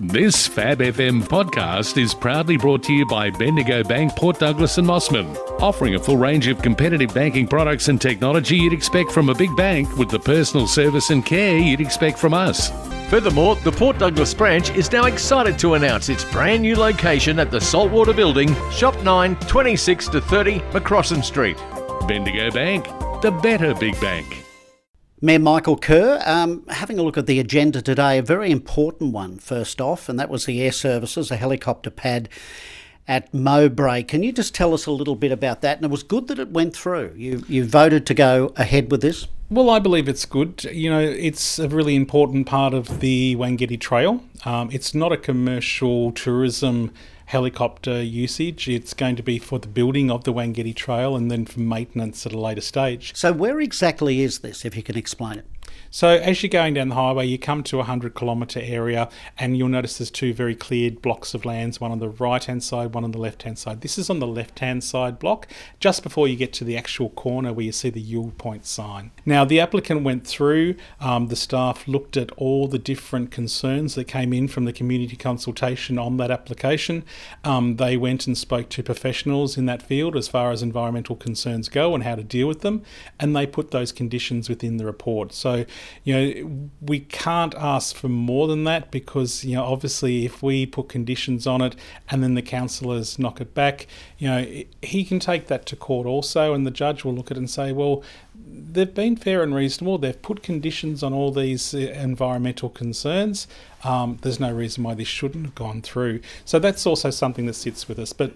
This Fab FM podcast is proudly brought to you by Bendigo Bank, Port Douglas and Mossman, offering a full range of competitive banking products and technology you'd expect from a big bank with the personal service and care you'd expect from us. Furthermore, the Port Douglas branch is now excited to announce its brand new location at the Saltwater Building, Shop 9, 26 to 30 Macrossan Street. Bendigo Bank, the better big bank. Mayor Michael Kerr, um, having a look at the agenda today, a very important one first off, and that was the air services, a helicopter pad at Mowbray. Can you just tell us a little bit about that? And it was good that it went through. You you voted to go ahead with this. Well, I believe it's good. You know, it's a really important part of the Wangetti Trail. Um, it's not a commercial tourism helicopter usage. It's going to be for the building of the Wangetti Trail and then for maintenance at a later stage. So, where exactly is this, if you can explain it? So as you're going down the highway, you come to a 100 kilometre area and you'll notice there's two very cleared blocks of lands, one on the right hand side, one on the left hand side. This is on the left hand side block, just before you get to the actual corner where you see the Yule Point sign. Now the applicant went through, um, the staff looked at all the different concerns that came in from the community consultation on that application. Um, they went and spoke to professionals in that field as far as environmental concerns go and how to deal with them, and they put those conditions within the report. So you know, we can't ask for more than that because, you know, obviously if we put conditions on it and then the councillors knock it back, you know, he can take that to court also and the judge will look at it and say, well, they've been fair and reasonable. They've put conditions on all these uh, environmental concerns. Um, there's no reason why this shouldn't have gone through. So that's also something that sits with us. But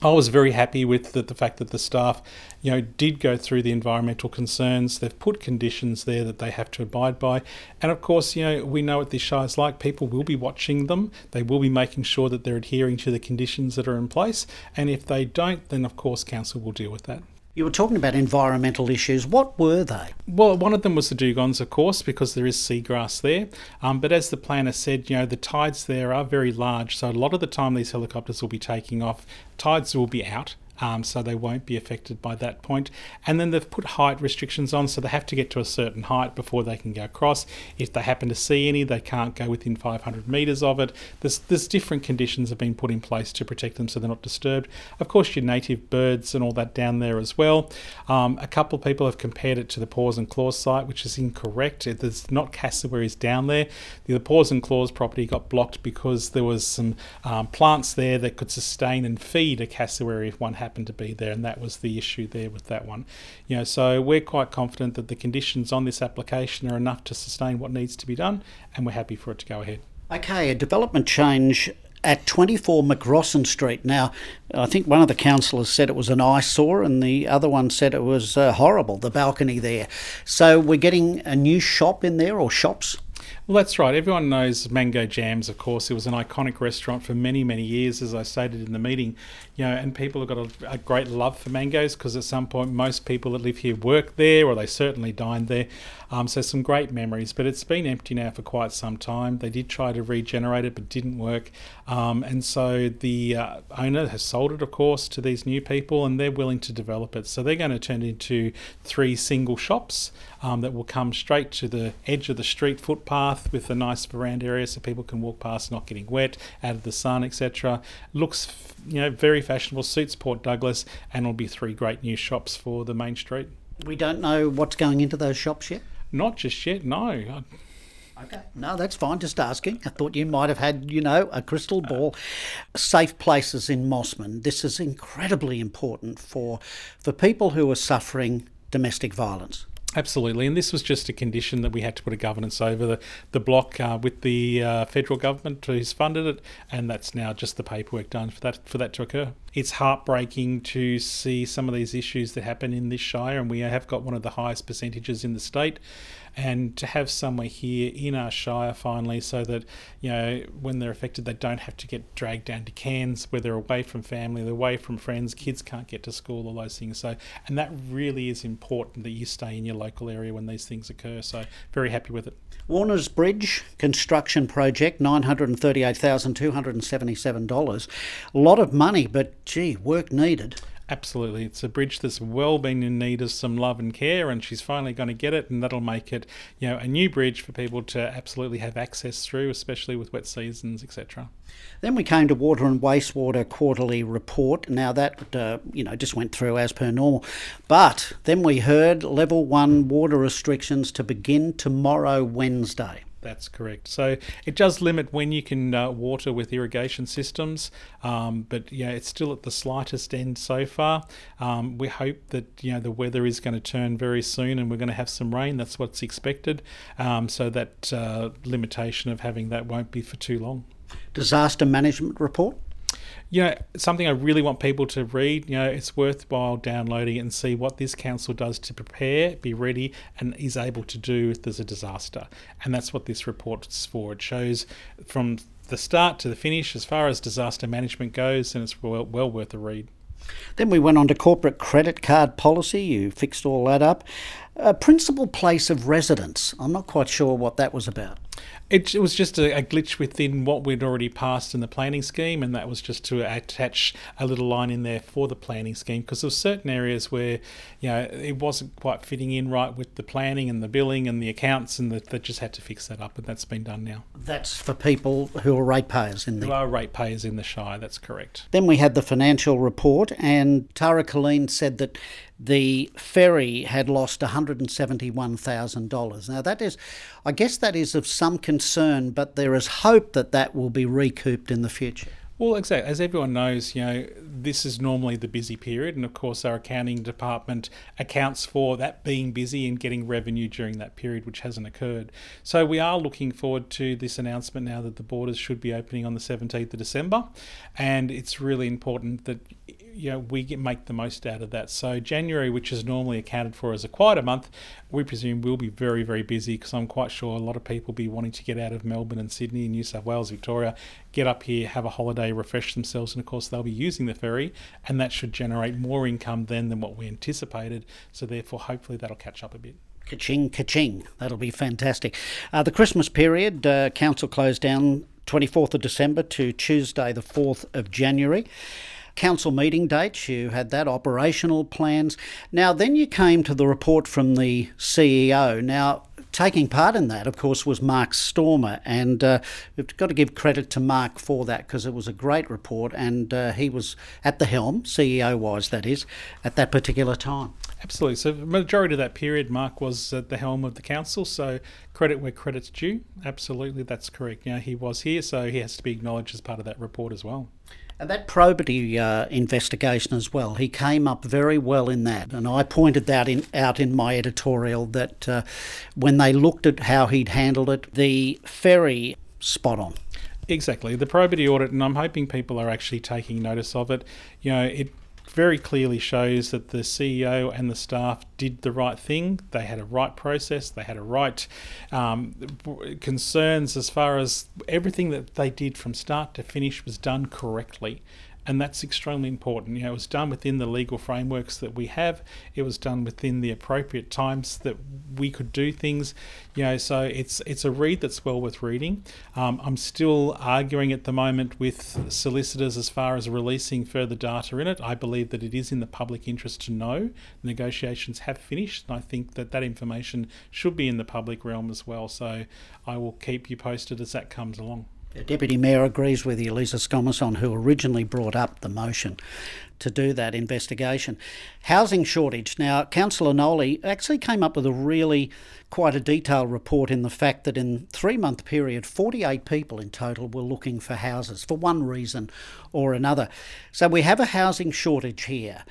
I was very happy with the, the, fact that the staff, you know, did go through the environmental concerns. They've put conditions there that they have to abide by, and of course, you know, we know what this show is like. People will be watching them. They will be making sure that they're adhering to the conditions that are in place, and if they don't, then of course, council will deal with that. You were talking about environmental issues. What were they? Well, one of them was the dugongs, of course, because there is seagrass there. Um, but as the planner said, you know, the tides there are very large. So a lot of the time these helicopters will be taking off, tides will be out um, so they won't be affected by that point. And then they've put height restrictions on, so they have to get to a certain height before they can go across. If they happen to see any, they can't go within 500 metres of it. There's, there's different conditions have been put in place to protect them so they're not disturbed. Of course, your native birds and all that down there as well. Um, a couple of people have compared it to the paws and claws site, which is incorrect. There's not cassowaries down there. The paws and claws property got blocked because there was some um, plants there that could sustain and feed a cassowary if one had happened to be there, and that was the issue there with that one. You know, so we're quite confident that the conditions on this application are enough to sustain what needs to be done, and we're happy for it to go ahead. Okay, a development change at 24 Macrossan Street. Now, I think one of the councillors said it was an eyesore, and the other one said it was uh, horrible, the balcony there. So we're getting a new shop in there, or shops? Well, that's right. Everyone knows Mango Jams, of course. It was an iconic restaurant for many, many years, as I stated in the meeting. You know, and people have got a, a great love for mangoes because at some point most people that live here work there, or they certainly dined there. Um, so some great memories. But it's been empty now for quite some time. They did try to regenerate it, but didn't work. Um, and so the uh, owner has sold it, of course, to these new people, and they're willing to develop it. So they're going to turn it into three single shops um, that will come straight to the edge of the street footpath with a nice veranda area so people can walk past not getting wet, out of the sun, etc. Looks, you know, very fashionable, suits Port Douglas, and will be three great new shops for the main street. We don't know what's going into those shops yet? Not just yet, no. Okay. No, that's fine. Just asking. I thought you might have had, you know, a crystal ball. Safe places in Mossman. This is incredibly important for for people who are suffering domestic violence. Absolutely, and this was just a condition that we had to put a governance over the, the block uh, with the uh, federal government who's funded it, and that's now just the paperwork done for that for that to occur. It's heartbreaking to see some of these issues that happen in this shire, and we have got one of the highest percentages in the state. And to have somewhere here in our shire finally so that you know when they're affected they don't have to get dragged down to Cairns where they're away from family they're away from friends kids can't get to school all those things. So and that really is important that you stay in your local area when these things occur. So very happy with it. Warner's Bridge construction project $938,277 a lot of money but gee work needed Absolutely. It's a bridge that's well been in need of some love and care, and she's finally going to get it, and that'll make it, you know, a new bridge for people to absolutely have access through, especially with wet seasons, etc. Then we came to water and wastewater quarterly report. Now that uh, you know just went through as per normal, but then we heard level one water restrictions to begin tomorrow Wednesday. That's correct. So it does limit when you can uh, water with irrigation systems, um, but yeah, it's still at the slightest end so far. Um, we hope that you know the weather is going to turn very soon, and we're going to have some rain. That's what's expected. Um, so that uh, limitation of having that won't be for too long. Disaster management report you know, something I really want people to read. You know, it's worthwhile downloading and see what this council does to prepare, be ready, and is able to do if there's a disaster. And that's what this report is for. It shows from the start to the finish as far as disaster management goes, and it's well, well worth a read. Then we went on to corporate credit card policy. You fixed all that up. A principal place of residence. I'm not quite sure what that was about. It, it was just a, a, glitch within what we'd already passed in the planning scheme, and that was just to attach a little line in there for the planning scheme because there were certain areas where you know it wasn't quite fitting in right with the planning and the billing and the accounts, and that, just had to fix that up, and that's been done now. That's for people who are ratepayers in the. Who are ratepayers in the Shire? That's correct. Then we had the financial report, and Tara Colleen said that the ferry had lost $171,000. Now, that is, I guess that is of some concern, but there is hope that that will be recouped in the future. Well, exactly. As everyone knows, you know, this is normally the busy period, and of course, our accounting department accounts for that being busy and getting revenue during that period, which hasn't occurred. So, we are looking forward to this announcement now that the borders should be opening on the 17th of December, and it's really important that you know, we get, make the most out of that. So January, which is normally accounted for as a quieter month, we presume will be very, very busy because I'm quite sure a lot of people will be wanting to get out of Melbourne and Sydney, and New South Wales, Victoria, get up here, have a holiday, refresh themselves, and of course they'll be using the ferry, and that should generate more income then than what we anticipated. So therefore, hopefully that'll catch up a bit. Ka-ching, ka-ching. That'll be fantastic. Uh, the Christmas period, uh, council closed down 24th of December to Tuesday, the 4th of January council meeting dates, you had that, operational plans. Now, then you came to the report from the CEO. Now, taking part in that, of course, was Mark Stoermer, and uh, we've got to give credit to Mark for that because it was a great report, and uh, he was at the helm, CEO wise, that is, at that particular time. Absolutely. So, majority of that period, Mark was at the helm of the council. So, credit where credit's due. Absolutely, that's correct. Now, he was here, so he has to be acknowledged as part of that report as well. And that probity uh, investigation as well, he came up very well in that. And I pointed that in, out in my editorial that uh, when they looked at how he'd handled it, the ferry spot on. Exactly. The probity audit, and I'm hoping people are actually taking notice of it. You know, it very clearly shows that the CEO and the staff did the right thing. They had a right process. They had a right um, concerns as far as everything that they did from start to finish was done correctly and that's extremely important. You know, it was done within the legal frameworks that we have. It was done within the appropriate times that we could do things. You know, so it's it's a read that's well worth reading. Um, I'm still arguing at the moment with solicitors as far as releasing further data in it. I believe that it is in the public interest to know. Negotiations have finished, and I think that that information should be in the public realm as well. So I will keep you posted as that comes along. The Deputy Mayor agrees with you, Lisa Scomazzon, who originally brought up the motion to do that investigation. Housing shortage. Now, Councillor Noli actually came up with a really quite a detailed report in the fact that in three month period, 48 people in total were looking for houses for one reason or another. So we have a housing shortage here,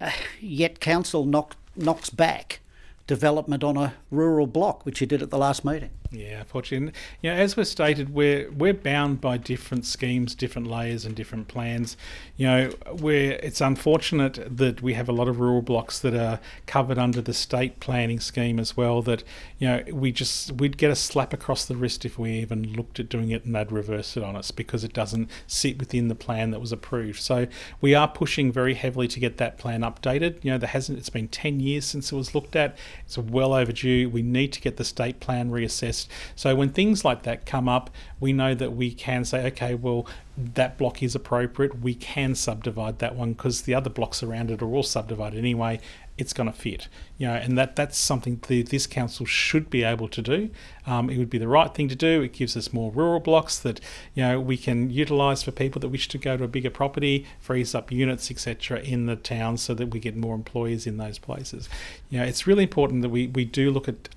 uh, yet Council knock, knocks back development on a rural block, which you did at the last meeting. Yeah, unfortunately, you know, as was stated, we're we're bound by different schemes, different layers, and different plans. You know, where it's unfortunate that we have a lot of rural blocks that are covered under the state planning scheme as well. That you know, we just we'd get a slap across the wrist if we even looked at doing it, and they'd reverse it on us because it doesn't sit within the plan that was approved. So we are pushing very heavily to get that plan updated. You know, there hasn't. It's been ten years since it was looked at. It's well overdue. We need to get the state plan reassessed list. So when things like that come up, we know that we can say, okay, well, that block is appropriate. We can subdivide that one because the other blocks around it are all subdivided anyway. It's going to fit, you know, and that that's something the, this council should be able to do. Um, it would be the right thing to do. It gives us more rural blocks that you know we can utilise for people that wish to go to a bigger property, frees up units, etc., in the town so that we get more employees in those places. You know, it's really important that we we do look at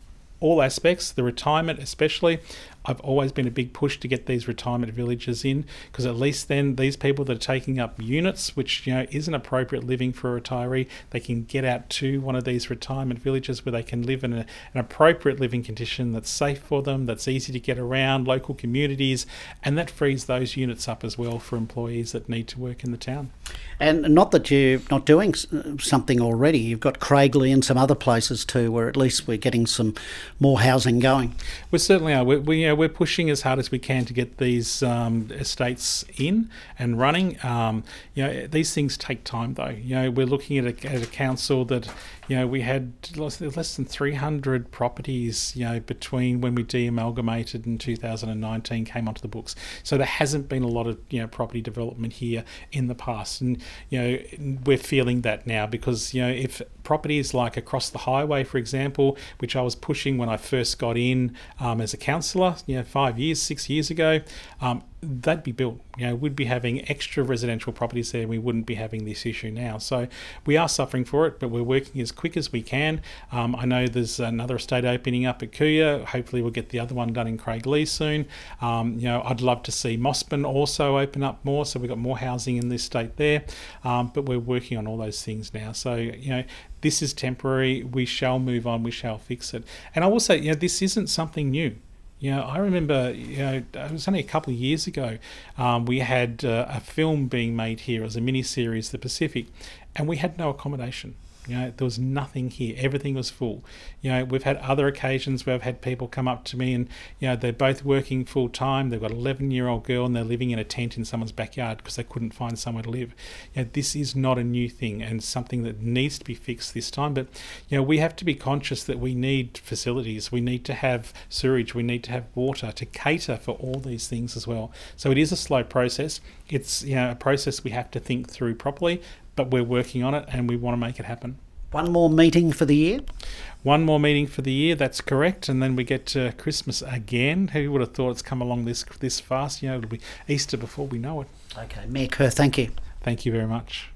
all aspects, the retirement especially. I've always been a big push to get these retirement villages in because at least then these people that are taking up units, which you know isn't appropriate living for a retiree, they can get out to one of these retirement villages where they can live in a, an appropriate living condition that's safe for them, that's easy to get around, local communities, and that frees those units up as well for employees that need to work in the town. And not that you're not doing something already. You've got Craiglie and some other places too, where at least we're getting some more housing going. We certainly are. We, we you know, we're pushing as hard as we can to get these um, estates in and running. Um, you know, these things take time, though. You know, we're looking at a, at a council that you know, we had less, than 300 properties, you know, between when we de-amalgamated in 2019 came onto the books. So there hasn't been a lot of, you know, property development here in the past. And, you know, we're feeling that now because, you know, if properties like across the highway, for example, which I was pushing when I first got in um, as a councillor, you know, five years, six years ago, um, they'd be built. You know, we'd be having extra residential properties there. We wouldn't be having this issue now. So we are suffering for it, but we're working as quick as we can. Um, I know there's another estate opening up at Cooya. Hopefully, we'll get the other one done in Craiglie soon. Um, you know, I'd love to see Mossman also open up more, so we've got more housing in this state there. Um, but we're working on all those things now. So you know, this is temporary. We shall move on. We shall fix it. And I will say, you know, this isn't something new. You know, I remember, you know, it was only a couple of years ago, um, we had uh, a film being made here as a mini series, The Pacific, and we had no accommodation. You know, there was nothing here. Everything was full. You know, we've had other occasions where I've had people come up to me and, you know, they're both working full time. They've got an 11 year old girl and they're living in a tent in someone's backyard because they couldn't find somewhere to live. You know, this is not a new thing and something that needs to be fixed this time. But, you know, we have to be conscious that we need facilities. We need to have sewage. We need to have water to cater for all these things as well. So it is a slow process. It's, you know, a process we have to think through properly but we're working on it and we want to make it happen. One more meeting for the year? One more meeting for the year, that's correct. And then we get to Christmas again. Who would have thought it's come along this this fast? You know, it'll be Easter before we know it. Okay, Mayor Kerr, thank you. Thank you very much.